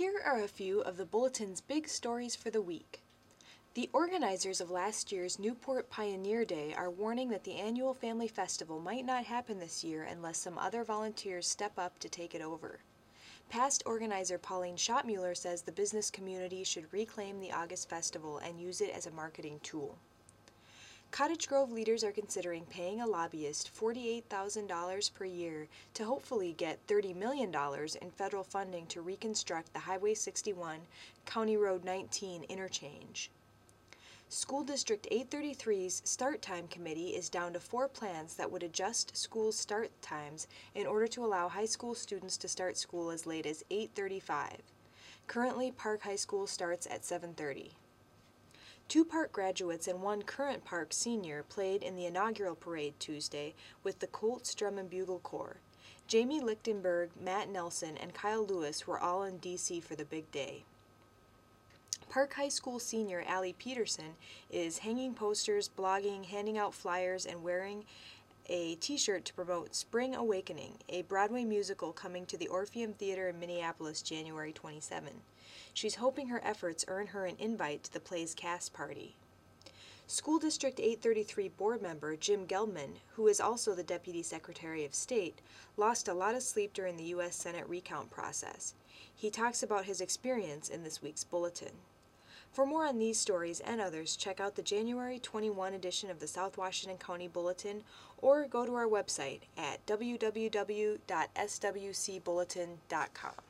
Here are a few of the Bulletin's big stories for the week. The organizers of last year's Newport Pioneer Day are warning that the annual Family Festival might not happen this year unless some other volunteers step up to take it over. Past organizer Pauline Schottmuller says the business community should reclaim the August Festival and use it as a marketing tool. Cottage Grove leaders are considering paying a lobbyist $48,000 per year to hopefully get $30 million in federal funding to reconstruct the Highway 61 County Road 19 interchange. School District 833's Start Time Committee is down to four plans that would adjust school start times in order to allow high school students to start school as late as 8:35. Currently, Park High School starts at 7:30. Two Park graduates and one current Park senior played in the inaugural parade Tuesday with the Colts Drum and Bugle Corps. Jamie Lichtenberg, Matt Nelson, and Kyle Lewis were all in D.C. for the big day. Park High School senior Allie Peterson is hanging posters, blogging, handing out flyers, and wearing a t shirt to promote Spring Awakening, a Broadway musical coming to the Orpheum Theater in Minneapolis January 27. She's hoping her efforts earn her an invite to the play's cast party. School District 833 board member Jim Gelbmann, who is also the Deputy Secretary of State, lost a lot of sleep during the U.S. Senate recount process. He talks about his experience in this week's bulletin. For more on these stories and others, check out the January 21 edition of the South Washington County Bulletin or go to our website at www.swcbulletin.com.